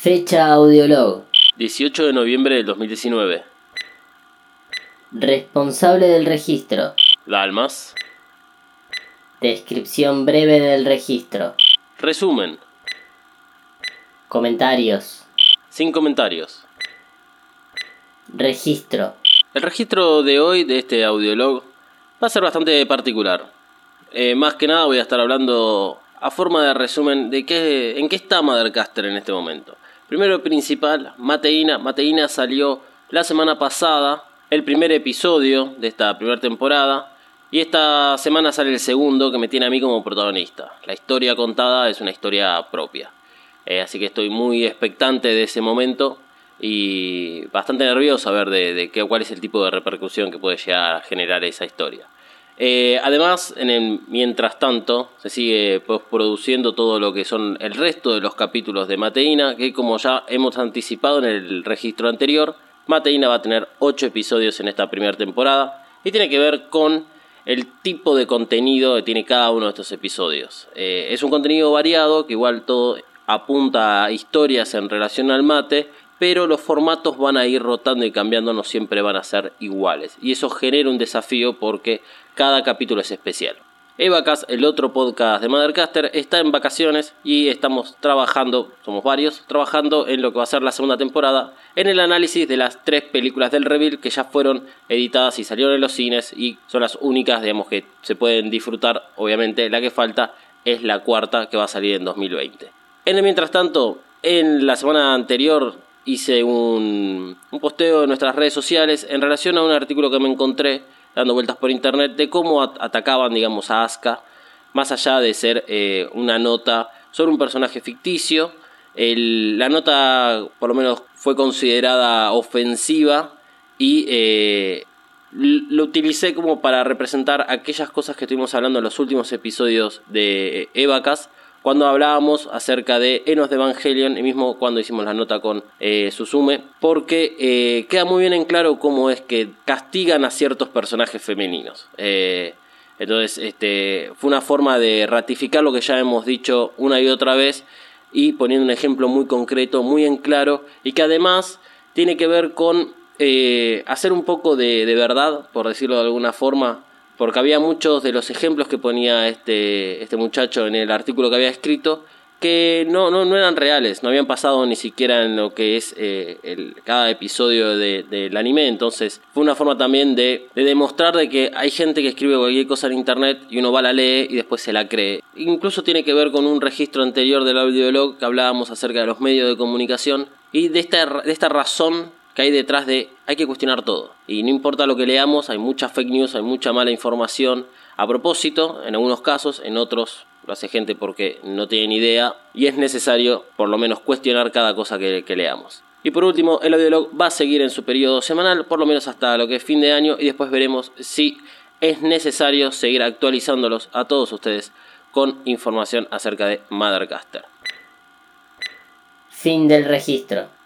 Fecha audiolog. 18 de noviembre del 2019. Responsable del registro. Dalmas. Descripción breve del registro. Resumen. Comentarios. Sin comentarios. Registro. El registro de hoy de este audiolog va a ser bastante particular. Eh, más que nada voy a estar hablando a forma de resumen de qué, en qué está Mothercaster en este momento. Primero principal, Mateína. Mateína salió la semana pasada el primer episodio de esta primera temporada. Y esta semana sale el segundo que me tiene a mí como protagonista. La historia contada es una historia propia. Eh, así que estoy muy expectante de ese momento y bastante nervioso a ver de, qué, cuál es el tipo de repercusión que puede llegar a generar esa historia. Eh, además, mientras tanto, se sigue pues, produciendo todo lo que son el resto de los capítulos de Mateína, que como ya hemos anticipado en el registro anterior, Mateína va a tener 8 episodios en esta primera temporada y tiene que ver con el tipo de contenido que tiene cada uno de estos episodios. Eh, es un contenido variado que igual todo apunta a historias en relación al mate, pero los formatos van a ir rotando y cambiando, no siempre van a ser iguales. Y eso genera un desafío porque cada capítulo es especial. Evacas, el otro podcast de Mothercaster, está en vacaciones y estamos trabajando, somos varios, trabajando en lo que va a ser la segunda temporada, en el análisis de las tres películas del Reveal que ya fueron editadas y salieron en los cines y son las únicas, digamos, que se pueden disfrutar. Obviamente, la que falta es la cuarta que va a salir en 2020. En el mientras tanto, en la semana anterior hice un, un posteo en nuestras redes sociales en relación a un artículo que me encontré dando vueltas por internet de cómo atacaban, digamos, a Asuka, más allá de ser eh, una nota sobre un personaje ficticio. la nota, por lo menos, fue considerada ofensiva y eh, lo utilicé como para representar aquellas cosas que estuvimos hablando en los últimos episodios de Evacas cuando hablábamos acerca de Enos de Evangelion y mismo cuando hicimos la nota con eh, Susume, porque eh, queda muy bien en claro cómo es que castigan a ciertos personajes femeninos. Eh, entonces, este, fue una forma de ratificar lo que ya hemos dicho una y otra vez y poniendo un ejemplo muy concreto, muy en claro y que además tiene que ver con hacer un poco de verdad, por decirlo de alguna forma, porque había muchos de los ejemplos que ponía este, este muchacho en el artículo que había escrito que no, no, no eran reales, no habían pasado ni siquiera en lo que es eh, el, cada episodio del anime, entonces fue una forma también de, demostrar de que hay gente que escribe cualquier cosa en internet y uno va a la lee y después se la cree. Incluso tiene que ver con un registro anterior del audiolog que hablábamos acerca de los medios de comunicación y de esta, de esta razón que hay detrás de hay que cuestionar todo. Y no importa lo que leamos, hay mucha fake news, hay mucha mala información a propósito, en algunos casos, en otros lo hace gente porque no tienen idea y es necesario por lo menos cuestionar cada cosa que, leamos. Y por último, el audiolog va a seguir en su periodo semanal, por lo menos hasta lo que es fin de año, y después veremos si es necesario seguir actualizándolos a todos ustedes con información acerca de Mothercaster. Fin del registro.